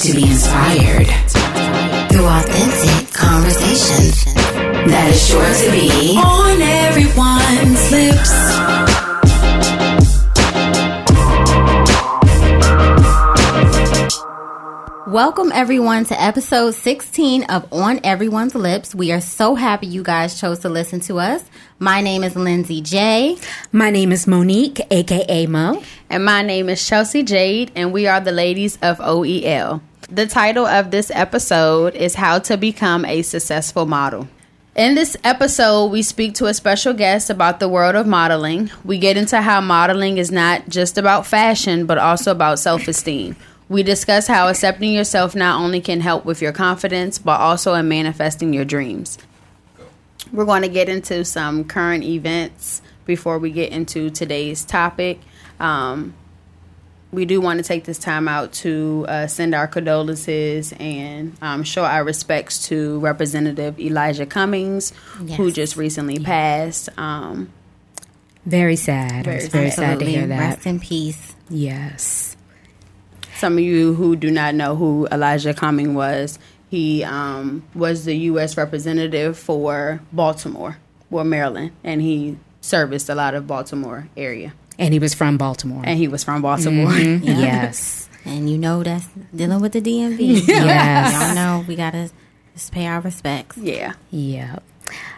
to be inspired through authentic conversations that is sure to be on everyone's lips. Welcome everyone to episode 16 of On Everyone's Lips. We are so happy you guys chose to listen to us. My name is Lindsay J. My name is Monique, aka Mo. And my name is Chelsea Jade, and we are the ladies of OEL. The title of this episode is How to Become a Successful Model. In this episode, we speak to a special guest about the world of modeling. We get into how modeling is not just about fashion, but also about self esteem. We discuss how accepting yourself not only can help with your confidence, but also in manifesting your dreams. We're going to get into some current events before we get into today's topic. Um, we do want to take this time out to uh, send our condolences and um, show our respects to Representative Elijah Cummings, who just recently passed. Um, Very sad. I was very sad to hear that. Rest in peace. Yes. some of you who do not know who Elijah Cummings was, he um, was the U.S. representative for Baltimore, or Maryland, and he serviced a lot of Baltimore area. And he was from Baltimore. And he was from Baltimore. Mhm. Yes. And you know that's dealing with the DMV. Yes. Y'all know we gotta just pay our respects. yeah. Yeah.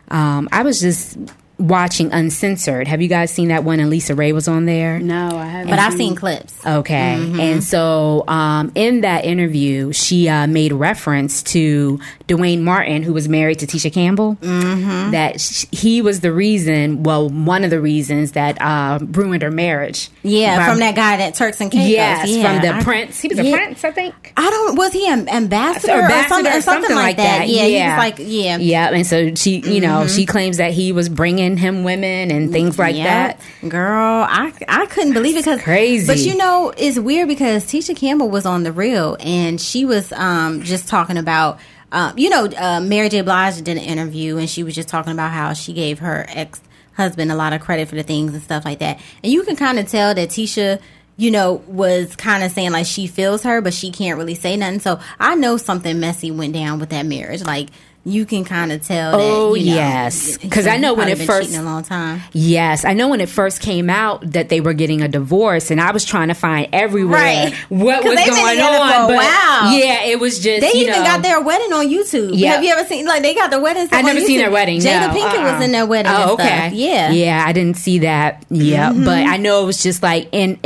Um, I was just watching Uncensored. Have you guys seen that one? And LisaRaye was on there. No, I haven't. But I've seen clips. Okay. And so um, in that interview, she uh, made reference to Duane Martin, who was married to Tisha Campbell, mm-hmm. that sh- he was the reason, well, one of the reasons that uh, ruined her marriage. Yeah, By- from that guy that Turks and Caicos. Yes, yeah. from the I- prince. He was a prince, I think. I don't. Was he an ambassador, or, Ambassador something, or something, like that? Yeah, he was like, yeah, Yeah, and so she, you know, she claims that he was bringing him women and things like Yep. that. Girl, I I couldn't believe it because crazy. But you know, it's weird because Tisha Campbell was on the real and she was um just talking about. Um, you know, uh, Mary J. Blige did an interview and she was just talking about how she gave her ex husband a lot of credit for the things and stuff like that. And you can kind of tell that Tisha, you know, was kind of saying like she feels her, but she can't really say nothing. So I know something messy went down with that marriage. Like you can kind of tell. Oh, that, you know, yes. 'Cause he I know when it first- a long time. Yes, I know when it first came out that they were getting a divorce, and I was trying to find everywhere Right. what was going on. but while. yeah, it was just They even know, got their wedding on YouTube. Yeah. Have you ever seen like they got their wedding? stuff I never seen their wedding. Jada no. Pinkett Uh-uh. was in their wedding. Oh, okay. Yeah. Mm-hmm. yeah. I didn't see that. Yeah, but I know it was just like in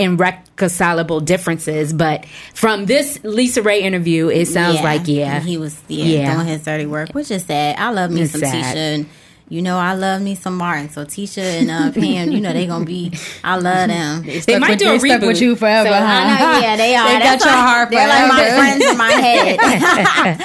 irreconcilable differences. But from this LisaRaye interview, it sounds Yeah. like yeah, he was yeah, Yeah. doing his dirty work, which is sad. I love me It's some sad. Tisha. And, you know, I love me some Martin. So Tisha and uh, Pam, you know, they gonna be. I love them. they might with- do a they stuck reboot with you forever, So, huh? I know, yeah, they are. They That's got your why- heart They're like my forever. friends in my head.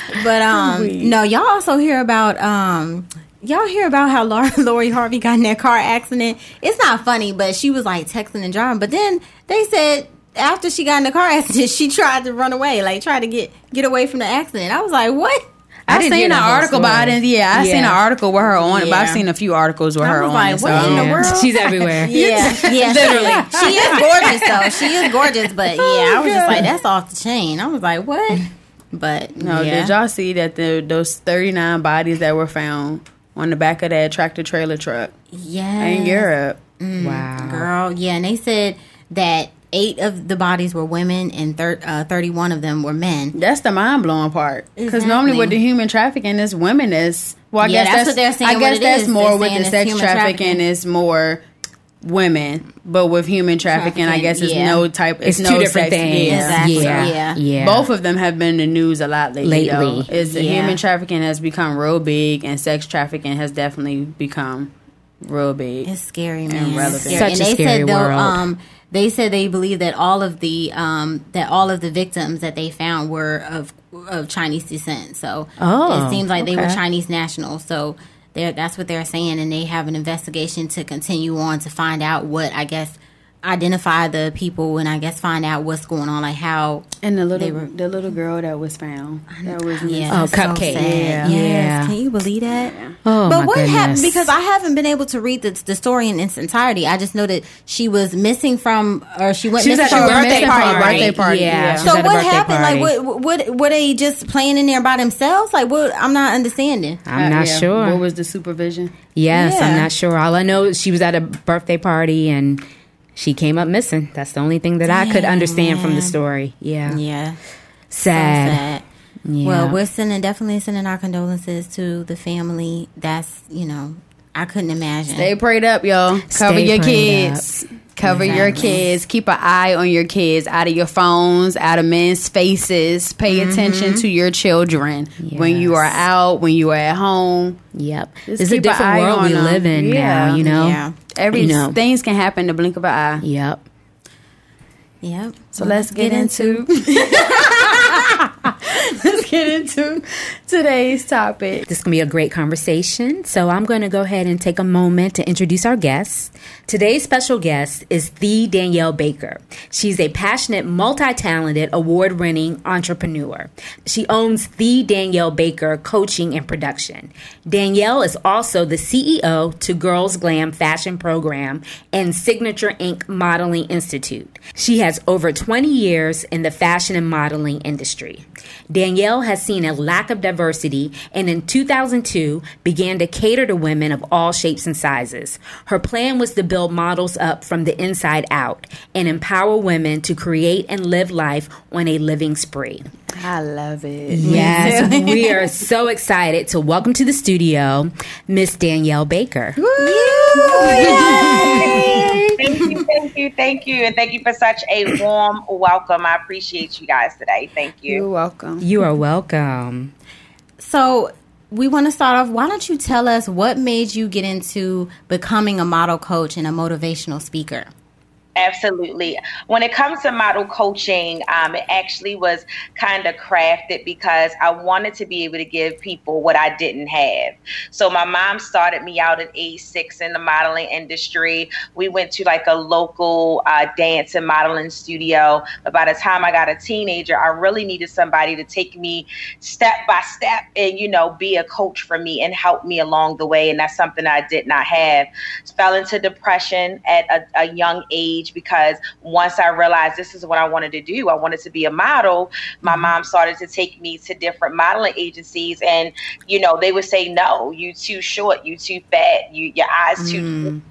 but um, no, y'all also hear about um. Y'all hear about how Laura, Lori Harvey got in that car accident? It's not funny, but she was like texting and driving. But then they said after she got in the car accident, she tried to run away, like tried to get get away from the accident. I was like, what? I didn't seen an the whole article, but I didn't. Yeah, I seen an article with her on it, but I've seen a few articles with I her was on like, it. what in the world? She's everywhere. Yeah, yeah, literally. She is gorgeous, though. She is gorgeous, but oh, yeah, I was just like, that's off the chain. I was like, what? But No, yeah. did y'all see that the those thirty nine bodies that were found on the back of that tractor trailer truck yeah, in Europe? Mm, wow. girl. Yeah, and they said that eight of the bodies were women and thir- uh, thirty-one of them were men. That's the mind blowing part. Because Exactly. normally with the human trafficking, it's women. Is well, I Yeah, guess that's what they're saying I what guess it that's is. more They're with the sex trafficking, trafficking. is more women, but with human trafficking, I guess it's yeah. no type. It's, It's no two different sex, things. Yeah. Exactly. Yeah. Yeah. yeah. Both of them have been in the news a lot lately. Lately. though. Is the Yeah. human trafficking has become real big, and sex trafficking has definitely become real big. It's scary, man. relevant. It's scary. Such and a they scary said though, world. um, they said they believe that all of the um, that all of the victims that they found were of of Chinese descent. So Oh, it seems like they were. Chinese nationals. So they're, that's what they're saying, and they have an investigation to continue on to find out what I guess identify the people and I guess find out what's going on, like how And the little They were- the little girl that was found that was yeah, Oh, that's so Cupcake. Yeah. Yes. Yeah. Can you believe that? Oh, but my what happened? Because I haven't been able to read the, the story in its entirety. I just know that she was missing from, or she went She was missing at from her a birthday birthday party. party. Birthday party, Yeah. yeah. So what happened? party. Like, what, what were they just playing in there by themselves? Like, what? I'm not understanding. I'm Uh, not yeah. sure. What was the supervision? Yes, Yeah. I'm not sure. All I know is she was at a birthday party and she came up missing. That's the only thing that I could understand from the story. Yeah. Yeah, so Sad. sad. Yeah. Well, we're sending definitely sending our condolences to the family. That's you know, I couldn't imagine. Stay prayed up, y'all. Cover your kids. Cover your kids. Keep an eye on your kids. Out of your phones, out of men's faces. Pay mm-hmm. attention to your children when you are out, when you are at home. Yep. Just It's a different world we them. live in Yeah. now, you know? Yeah. Every You know. things can happen in the blink of an eye. Yep. Yep. So let's get into let's get into today's topic. This is going to be a great conversation. So I'm going to go ahead and take a moment to introduce our guests. Today's special guest is the Danielle Baker. She's a passionate, multi-talented, award-winning entrepreneur. She owns the Danielle Baker Coaching and Production. Danielle is also the CEO to Girls Glam Fashion Program and Signature Inc. Modeling Institute. She has over 20 years in the fashion and modeling industry. Danielle has seen a lack of diversity and in 2002 began to cater to women of all shapes and sizes. Her plan was to build models up from the inside out and empower women to create and live life on a living spree. I love it. Yes, we are so excited to welcome to the studio Miss Danielle Baker. Thank you, thank you, thank you, and thank you for such a warm welcome. I appreciate you guys today. Thank you. You're welcome. You are welcome. So we want to start off. Why don't you tell us what made you get into becoming a model coach and a motivational speaker? Absolutely. When it comes to model coaching, um, it actually was kind of crafted because I wanted to be able to give people what I didn't have. So my mom started me out at age six in the modeling industry. We went to like a local uh, dance and modeling studio. But by the time I got a teenager, I really needed somebody to take me step by step and, you know, be a coach for me and help me along the way. And that's something I did not have. Fell into depression at a, a young age because once I realized this is what I wanted to do, I wanted to be a model. My mm-hmm. mom started to take me to different modeling agencies, and you know they would say, "No, you too short, you too fat, you your eyes too." Mm.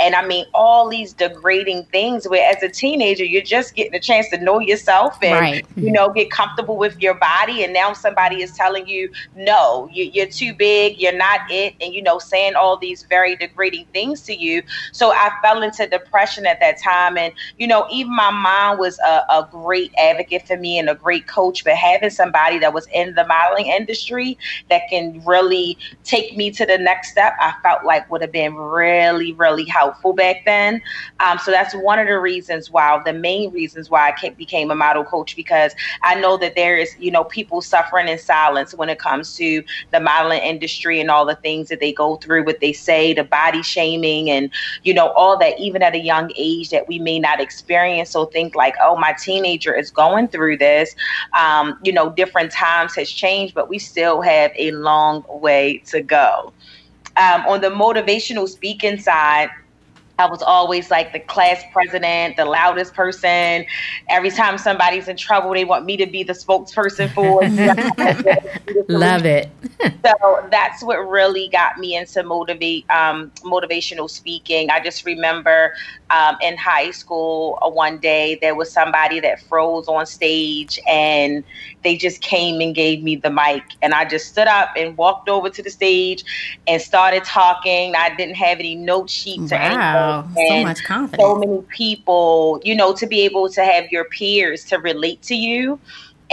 And I mean, all these degrading things. Where as a teenager, you're just getting a chance to know yourself and Right. you know get comfortable with your body, and now somebody is telling you, "No, you, you're too big, you're not it," and you know saying all these very degrading things to you. So I fell into depression at that time. And, you know, even my mom was a, a great advocate for me and a great coach, but having somebody that was in the modeling industry that can really take me to the next step, I felt like would have been really, really helpful back then. Um, so that's one of the reasons why, the main reasons why I became a model coach, because I know that there is, you know, people suffering in silence when it comes to the modeling industry and all the things that they go through, what they say, the body shaming, and, you know, all that, even at a young age that we may not experience. So think like, oh, my teenager is going through this. Um, you know, different times has changed, but we still have a long way to go. Um, on the motivational speaking side, I was always like the class president, the loudest person. Every time somebody's in trouble, they want me to be the spokesperson for it. Love it. so that's what really got me into motivate um, motivational speaking. I just remember um, in high school uh, one day there was somebody that froze on stage and they just came and gave me the mic and I just stood up and walked over to the stage and started talking. I didn't have any note sheets or Wow, anything. so And much so many people, you know, to be able to have your peers to relate to you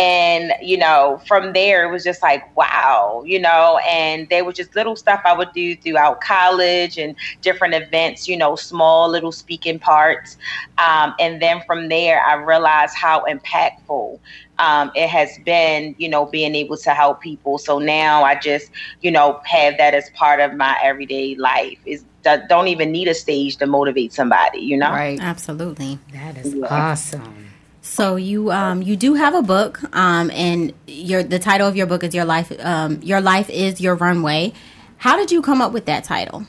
And, you know, from there, it was just like, wow, you know, and there was just little stuff I would do throughout college and different events, you know, small little speaking parts. Um, and then from there, I realized how impactful um, it has been, you know, being able to help people. So now I just, you know, have that as part of my everyday life. Is don't even need a stage to motivate somebody, you know? Right. Absolutely. That is awesome. So you um you do have a book um and your the title of your book is your life um your life is your runway. How did you come up with that title?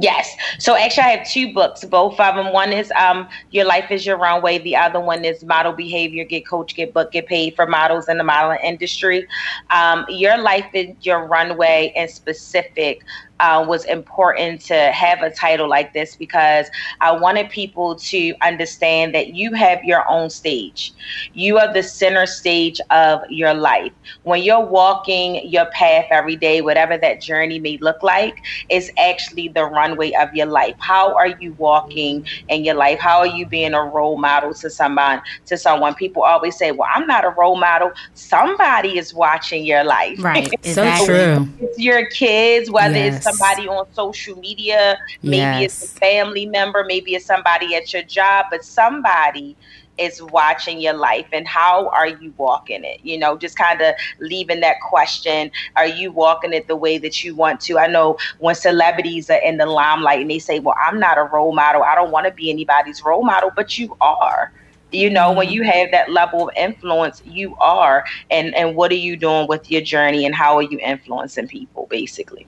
Yes. So actually, I have two books. Both of them. One is um, "Your Life Is Your Runway." The other one is "Model Behavior: Get Coach, Get Book, Get Paid for Models in the Modeling Industry." Um, your life is your runway, in specific uh, was important to have a title like this because I wanted people to understand that you have your own stage. You are the center stage of your life. When you're walking your path every day, whatever that journey may look like, is actually the runway of your life. How are you walking in your life? How are you being a role model to someone? To someone, people always say, "Well, I'm not a role model." Somebody is watching your life. Right. So true. It's your kids, whether Yes. it's somebody on social media, maybe it's a family member, maybe it's somebody at your job, but somebody is watching your life. And how are you walking it? You know just kind of leaving that question. Are you walking it the way that you want to? I know when celebrities are in the limelight and they say well i'm not a role model. I don't want to be anybody's role model but you are. You know when mm-hmm. you have that level of influence you are. And and what are you doing with your journey and how are you influencing people basically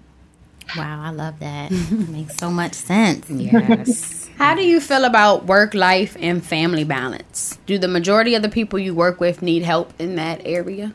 Wow, I love that. Makes so much sense. Yes. How do you feel about work life and family balance? Do the majority of the people you work with need help in that area?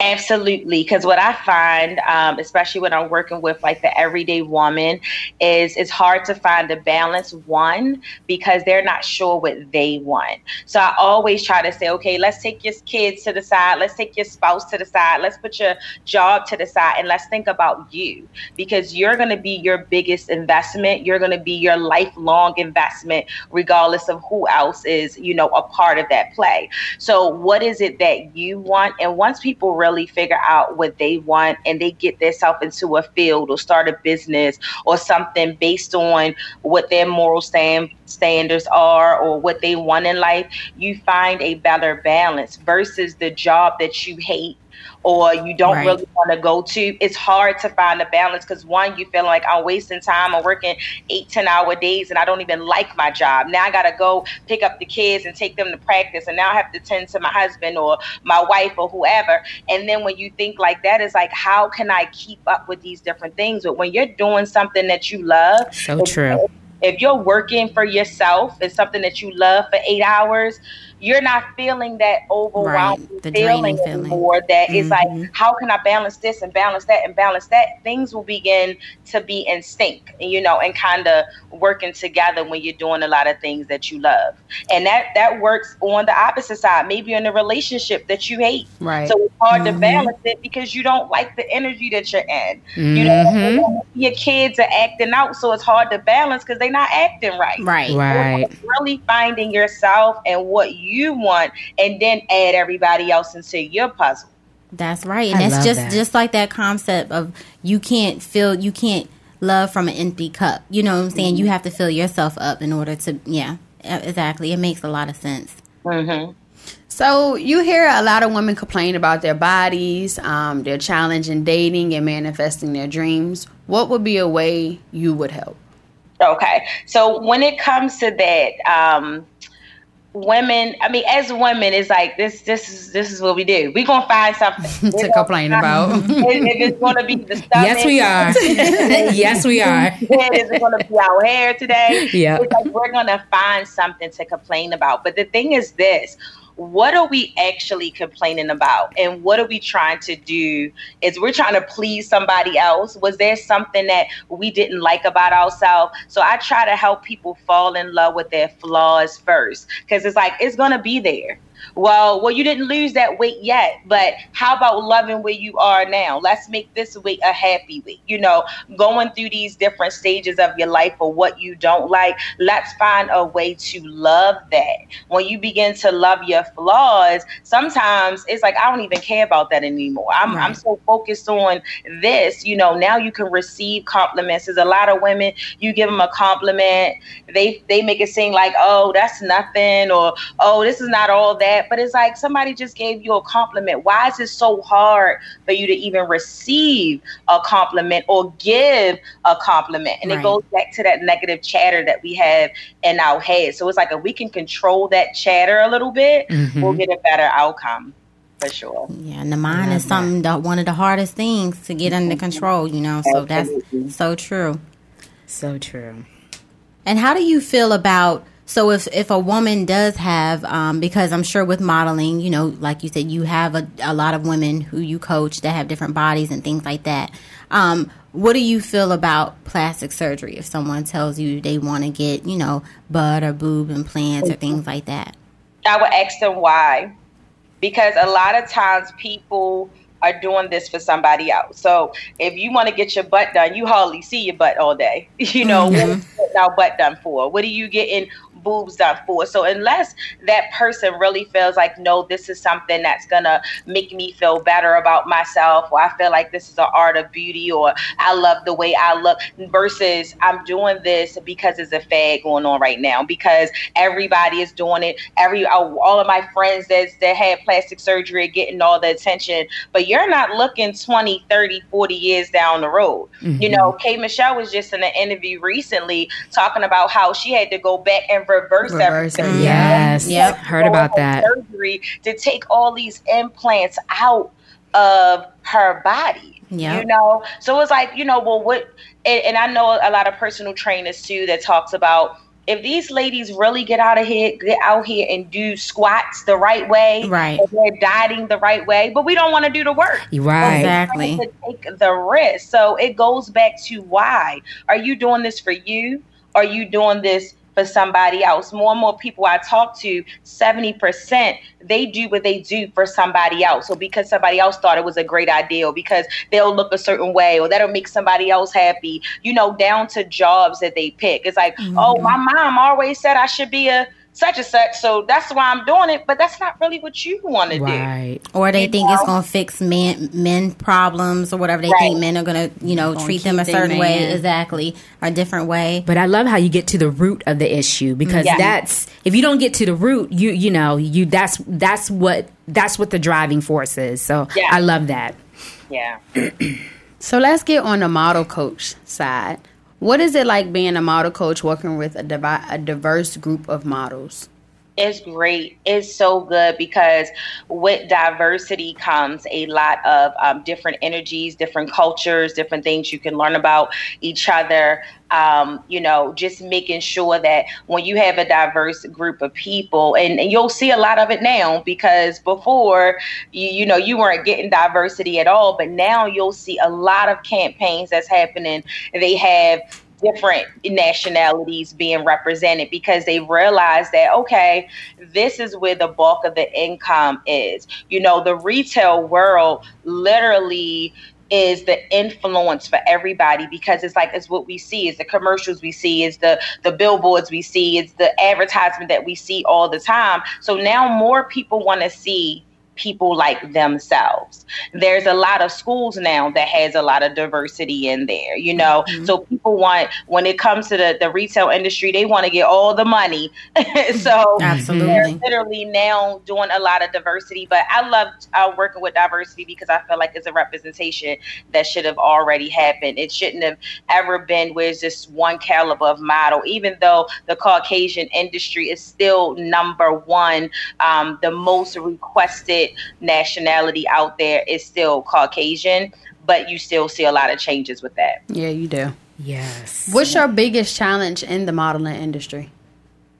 Absolutely, because what I find, um, especially when I'm working with like the everyday woman, is it's hard to find a balance. One, because they're not sure what they want. So I always try to say, okay, let's take your kids to the side, let's take your spouse to the side, let's put your job to the side, and let's think about you because you're going to be your biggest investment. You're going to be your lifelong investment, regardless of who else is, you know, a part of that play. So, what is it that you want? And once people really figure out what they want and they get themselves into a field or start a business or something based on what their moral stand, standards are or what they want in life, you find a better balance versus the job that you hate or you don't Right. really want to go to. It's hard to find a balance because one, you feel like I'm wasting time. I'm working eight, 10 hour days and I don't even like my job. Now I got to go pick up the kids and take them to practice. And now I have to tend to my husband or my wife or whoever. And then when you think like that, it's like, how can I keep up with these different things? But when you're doing something that you love, So true. if you're working for yourself, it's something that you love for eight hours, you're not feeling that overwhelming Right, the feeling feeling. anymore. That is like, Mhm. how can I balance this and balance that and balance that? Things will begin to be in sync, you know, and kind of working together when you're doing a lot of things that you love. And that that works on the opposite side, maybe in a relationship that you hate. Right. So it's hard to Mhm. balance it because you don't like the energy that you're in. You know, your kids are acting out, so it's hard to balance because they're not acting right. Right. Right. Really finding yourself and what you want, and then add everybody else into your puzzle. That's right. And I that's just that. just like that concept of you can't fill you can't love from an empty cup. You know what I'm saying? You have to fill yourself up in order to yeah, exactly. It makes a lot of sense. Mm-hmm. So you hear a lot of women complain about their bodies, um, their challenge in dating and manifesting their dreams. What would be a way you would help? Okay. So when it comes to that, um, women, I mean, as women, it's like this. This is this is what we do. We're gonna find something To complain about. if if it's gonna be the stomach, Yes, we are. yes, we are. is it to be our hair today? Yeah. It's like we're to find something to complain about. But the thing is this what are we actually complaining about? And what are we trying to do? Is we're trying to please somebody else? Was there something that we didn't like about ourselves? So I try to help people fall in love with their flaws first because it's like it's to be there. Well, well, you didn't lose that weight yet, but how about loving where you are now? Let's make this week a happy week. You know, going through these different stages of your life or what you don't like. Let's find a way to love that. When you begin to love your flaws, sometimes it's like I don't even care about that anymore. I'm right. I'm so focused on this. You know, now you can receive compliments. There's a lot of women. You give them a compliment, they they make it seem like oh that's nothing or oh this is not all that. But it's like somebody just gave you a compliment. Why is it so hard for you to even receive a compliment or give a compliment? And right. it goes back to that negative chatter that we have in our head. So it's like if we can control that chatter a little bit, mm-hmm. we'll get a better outcome for sure. Yeah, and the mind is something that one of the hardest things to get under control, you know. So Absolutely. that's so true. So true. And how do you feel about so if if a woman does have um, because I'm sure with modeling, you know, like you said, you have a, a lot of women who you coach that have different bodies and things like that. Um, what do you feel about plastic surgery if someone tells you they want to get, you know, butt or boob implants or things like that? I would ask them why. Because a lot of times people are doing this for somebody else. So if you want to get your butt done, you hardly see your butt all day. You know, mm-hmm. what are you getting our butt done for? What are you getting boobs done for. So unless that person really feels like, no, this is something that's gonna make me feel better about myself, or I feel like this is an art of beauty, or I love the way I look, versus I'm doing this because it's a fad going on right now, because everybody is doing it. Every all of my friends that that had plastic surgery are getting all the attention, but you're not looking 20, 30, 40 years down the road. Mm-hmm. You know, K Michelle was just in an interview recently talking about how she had to go back and reverse, reverse everything. Yes, yep, heard about that. Surgery to take all these implants out of her body. Yeah. You know, so it's like you know, well, what? And, and I know a lot of personal trainers too that talks about if these ladies really get out of here, get out here and do squats the right way, right? they're dieting the right way, but we don't want to do the work, right? Exactly. To take the risk. So it goes back to why are you doing this for you? Are you doing this for somebody else. More and more people I talk to, 70%, they do what they do for somebody else. So because somebody else thought it was a great idea, or because they'll look a certain way, or that'll make somebody else happy, you know, down to jobs that they pick. It's like, mm-hmm. oh, my mom always said I should be a such and such. So that's why I'm doing it, but that's not really what you want to right. do. Or they you think know? it's going to fix men men problems or whatever. They right. think men are going to, you know, treat them a certain way, exactly, a different way. But I love how you get to the root of the issue because yeah. that's if you don't get to the root, you you know, you that's that's what that's what the driving force is. So yeah. I love that. Yeah. so let's get on the model coach side. What is it like being a model coach working with a, divi- a diverse group of models? It's great. It's so good because with diversity comes a lot of um, different energies, different cultures, different things you can learn about each other. Um, you know, just making sure that when you have a diverse group of people, and, and you'll see a lot of it now because before, you, you know, you weren't getting diversity at all, but now you'll see a lot of campaigns that's happening. They have different nationalities being represented because they realize that okay this is where the bulk of the income is you know the retail world literally is the influence for everybody because it's like it's what we see is the commercials we see is the the billboards we see it's the advertisement that we see all the time so now more people want to see people like themselves. There's a lot of schools now that has a lot of diversity in there, you know. Mm-hmm. So people want when it comes to the, the retail industry, they want to get all the money. so Absolutely. they're literally now doing a lot of diversity. But I love uh, working with diversity because I feel like it's a representation that should have already happened. It shouldn't have ever been where it's just one caliber of model, even though the Caucasian industry is still number one, um, the most requested nationality out there is still Caucasian, but you still see a lot of changes with that. Yeah, you do. Yes. What's your biggest challenge in the modeling industry?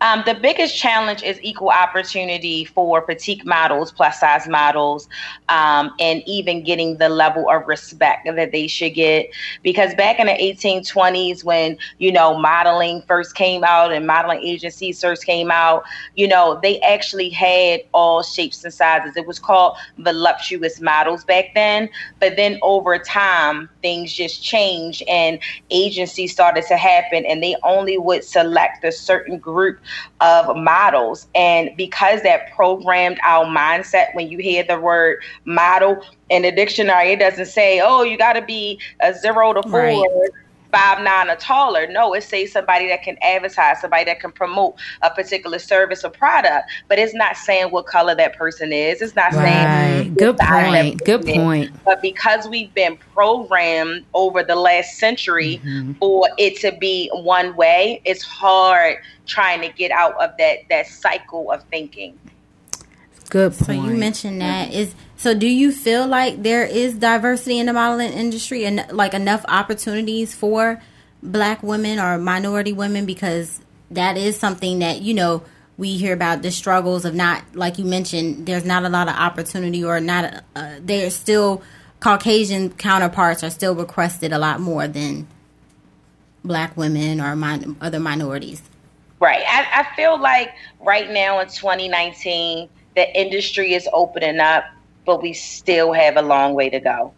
Um, the biggest challenge is equal opportunity for petite models, plus size models, um, and even getting the level of respect that they should get. Because back in the 1820s, when you know modeling first came out and modeling agencies first came out, you know they actually had all shapes and sizes. It was called voluptuous models back then. But then over time, things just changed and agencies started to happen, and they only would select a certain group of models. And because that programmed our mindset, when you hear the word model in the dictionary, it doesn't say, oh, you got to be a zero to four. Right five nine or taller. No, it says somebody that can advertise, somebody that can promote a particular service or product. But it's not saying what color that person is. It's not right. saying good point. Good point. Is. But because we've been programmed over the last century mm-hmm. for it to be one way, it's hard trying to get out of that that cycle of thinking. Good point. So you mentioned that is so do you feel like there is diversity in the modeling industry and like enough opportunities for black women or minority women? Because that is something that you know we hear about the struggles of not like you mentioned there's not a lot of opportunity or not uh, there's still caucasian counterparts are still requested a lot more than black women or min- other minorities. Right. I, I feel like right now in 2019 the industry is opening up, but we still have a long way to go.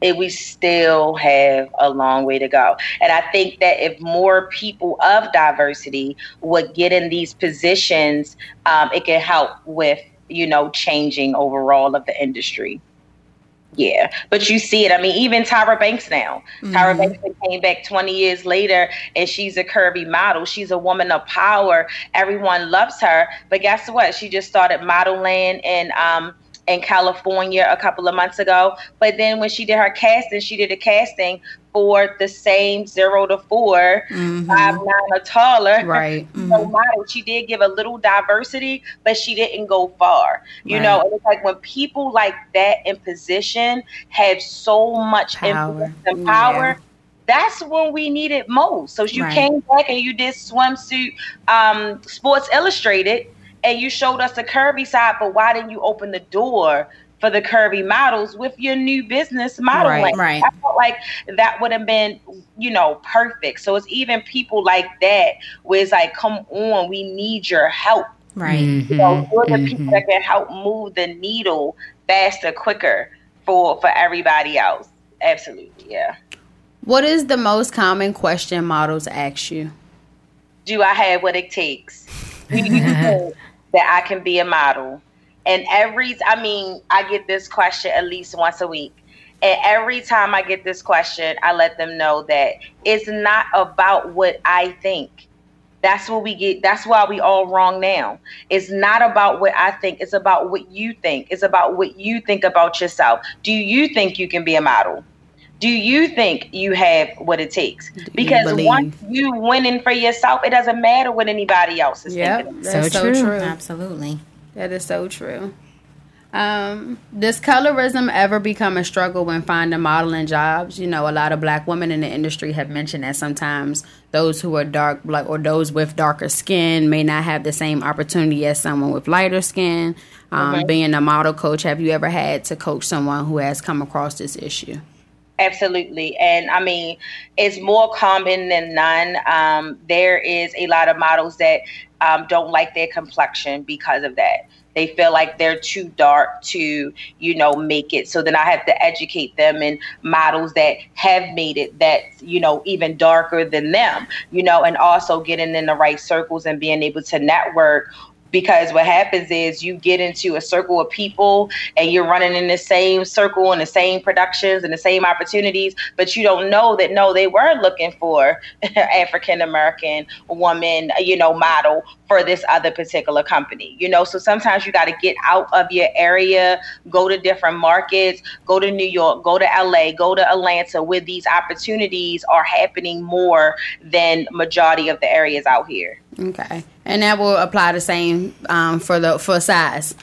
And we still have a long way to go. And I think that if more people of diversity would get in these positions, um, it could help with, you know, changing overall of the industry. Yeah, but you see it. I mean, even Tyra Banks now. Mm-hmm. Tyra Banks came back 20 years later and she's a curvy model. She's a woman of power. Everyone loves her. But guess what? She just started modeling and um in California a couple of months ago. But then when she did her casting, she did a casting for the same zero to 4 mm-hmm. five nine or taller. Right. Mm-hmm. So model. She did give a little diversity, but she didn't go far. You right. know, and it's like when people like that in position have so much power. influence and power. Yeah that's when we need it most. So you right. came back and you did swimsuit um, Sports Illustrated, and you showed us the curvy side, but why didn't you open the door for the curvy models with your new business model? Right, right. I felt like that would have been, you know, perfect. So it's even people like that where it's like, come on, we need your help. Right. Mm-hmm, you know, you're the mm-hmm. people that can help move the needle faster, quicker for for everybody else. Absolutely, yeah. What is the most common question models ask you? Do I have what it takes? that I can be a model? And every, I mean, I get this question at least once a week. And every time I get this question, I let them know that it's not about what I think. That's what we get. That's why we all wrong now. It's not about what I think. It's about what you think. It's about what you think about yourself. Do you think you can be a model? Do you think you have what it takes? Because once you winning for yourself, it doesn't matter what anybody else is yep, thinking. That's so, so true. true. Absolutely. That is so true. Um, does colorism ever become a struggle when finding modeling jobs? You know, a lot of black women in the industry have mentioned that sometimes those who are dark, black, or those with darker skin may not have the same opportunity as someone with lighter skin. Um, okay. Being a model coach, have you ever had to coach someone who has come across this issue? Absolutely. And I mean, it's more common than none. Um, there is a lot of models that um, don't like their complexion because of that. They feel like they're too dark to, you know, make it. So then I have to educate them in models that have made it that, you know, even darker than them, you know, and also getting in the right circles and being able to network because what happens is you get into a circle of people and you're running in the same circle and the same productions and the same opportunities, but you don't know that no, they were looking for African American woman, you know, model for this other particular company, you know. So sometimes you got to get out of your area, go to different markets, go to New York, go to LA, go to Atlanta, where these opportunities are happening more than majority of the areas out here. Okay, and that will apply the same um, for the for size.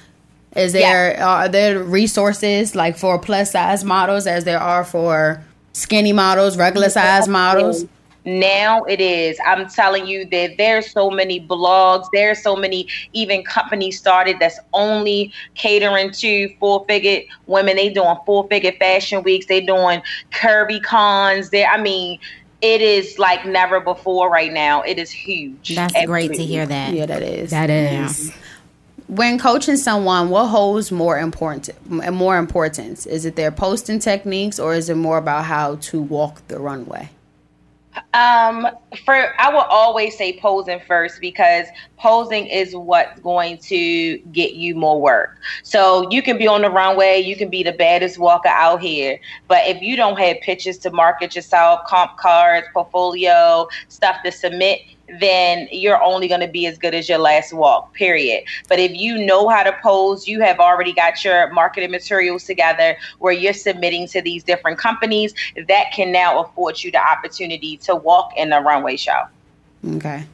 Is there yeah. are there resources like for plus size models as there are for skinny models, regular size models? Now it is. I'm telling you that there's so many blogs, there's so many even companies started that's only catering to full figure women. They doing full figure fashion weeks. They doing curvy cons. There, I mean, it is like never before right now. It is huge. That's Absolutely. great to hear that. Yeah, that is. That is. Mm-hmm. when coaching someone, what holds more important more importance? Is it their posting techniques or is it more about how to walk the runway? Um, for I will always say posing first because posing is what's going to get you more work. So you can be on the runway, you can be the baddest walker out here, but if you don't have pictures to market yourself, comp cards, portfolio, stuff to submit, then you're only going to be as good as your last walk, period. But if you know how to pose, you have already got your marketing materials together where you're submitting to these different companies, that can now afford you the opportunity to walk in the runway show. Okay.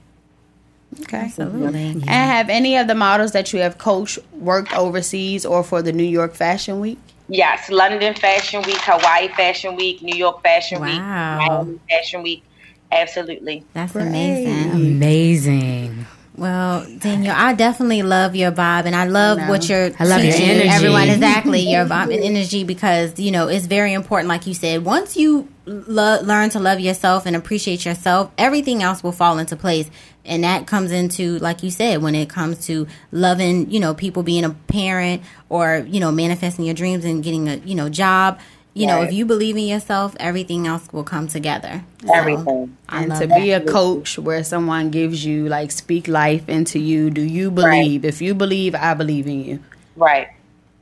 Okay. Absolutely. And have any of the models that you have coached worked overseas or for the New York Fashion Week? Yes, London Fashion Week, Hawaii Fashion Week, New York Fashion Week, Miami Fashion Week. Absolutely. That's Great. amazing. Amazing. Well, Danielle, I definitely love your vibe, and I love No. what you're I love your teaching energy. everyone. Exactly, your vibe and energy, because you know it's very important. Like you said, once you lo- learn to love yourself and appreciate yourself, everything else will fall into place. And that comes into, like you said, when it comes to loving, you know, people being a parent or you know manifesting your dreams and getting a you know job. You know, Right. if you believe in yourself, everything else will come together. So, Everything. I and to that. be a coach where someone gives you like speak life into you. Do you believe? If you believe, I believe in you. Right.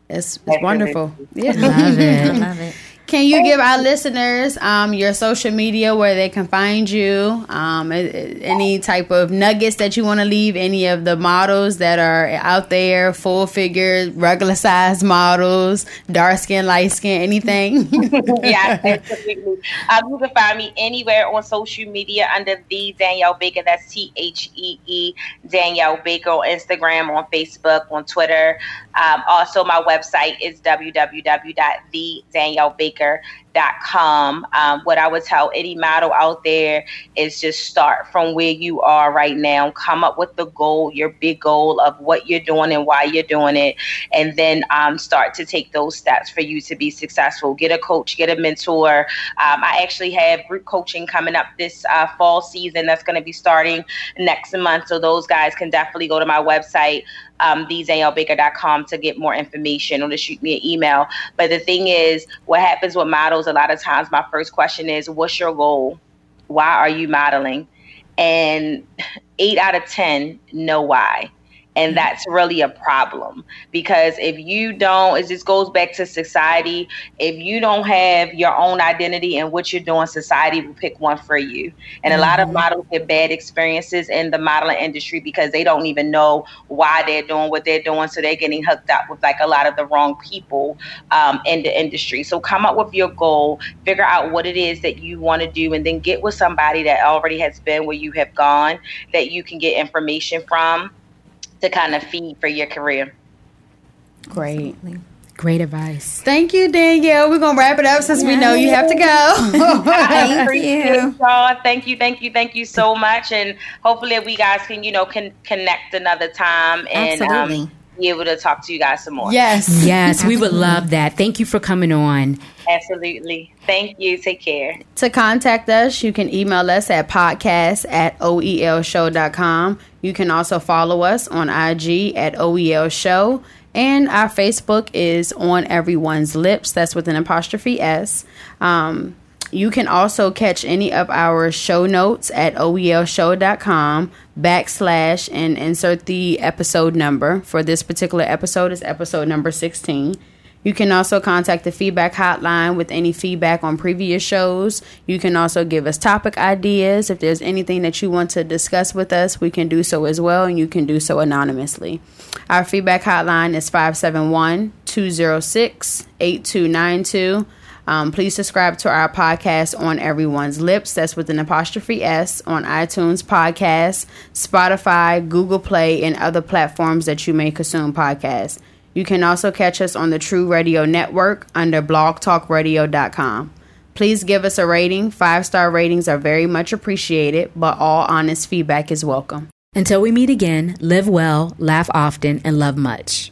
It's, it's That's wonderful. Yeah. Love I it. love it. Can you give our listeners um, your social media where they can find you? Um, any type of nuggets that you want to leave? Any of the models that are out there, full figure, regular size models, dark skin, light skin, anything? yeah, absolutely. Um, you can find me anywhere on social media under the Danielle Baker. That's T H E E Danielle Baker on Instagram, on Facebook, on Twitter. Um, also, my website is www.thedaniellebaker.com. Um, what I would tell any model out there is just start from where you are right now. Come up with the goal, your big goal of what you're doing and why you're doing it, and then um, start to take those steps for you to be successful. Get a coach, get a mentor. Um, I actually have group coaching coming up this uh, fall season that's going to be starting next month. So those guys can definitely go to my website, um, thedaniellebaker.com to get more information or to shoot me an email. But the thing is, what happens with models, a lot of times my first question is, what's your goal? Why are you modeling? And eight out of 10 know why. And that's really a problem because if you don't, it just goes back to society. If you don't have your own identity and what you're doing, society will pick one for you. And a lot of models get bad experiences in the modeling industry because they don't even know why they're doing what they're doing. So they're getting hooked up with like a lot of the wrong people um, in the industry. So come up with your goal, figure out what it is that you want to do, and then get with somebody that already has been where you have gone that you can get information from to kind of feed for your career. Great. Great advice. Thank you, Danielle. We're going to wrap it up since we know you have to go. Thank you. y'all. Thank you, thank you, thank you so much. And hopefully we guys can, you know, can connect another time and Absolutely. um, be able to talk to you guys some more. yes. Yes, we would love that. Thank you for coming on. Absolutely. Thank you. Take care. To contact us, you can email us at podcast at oelshow.com. You can also follow us on IG at OEL Show. And our Facebook is on everyone's lips. That's with an apostrophe S. Um, you can also catch any of our show notes at oelshow.com backslash and insert the episode number. For this particular episode is episode number 16. You can also contact the feedback hotline with any feedback on previous shows. You can also give us topic ideas. If there's anything that you want to discuss with us, we can do so as well, and you can do so anonymously. Our feedback hotline is 571 206 8292. Um, please subscribe to our podcast on Everyone's Lips. That's with an apostrophe S on iTunes Podcasts, Spotify, Google Play, and other platforms that you may consume podcasts. You can also catch us on the True Radio Network under blogtalkradio.com. Please give us a rating. Five star ratings are very much appreciated, but all honest feedback is welcome. Until we meet again, live well, laugh often, and love much.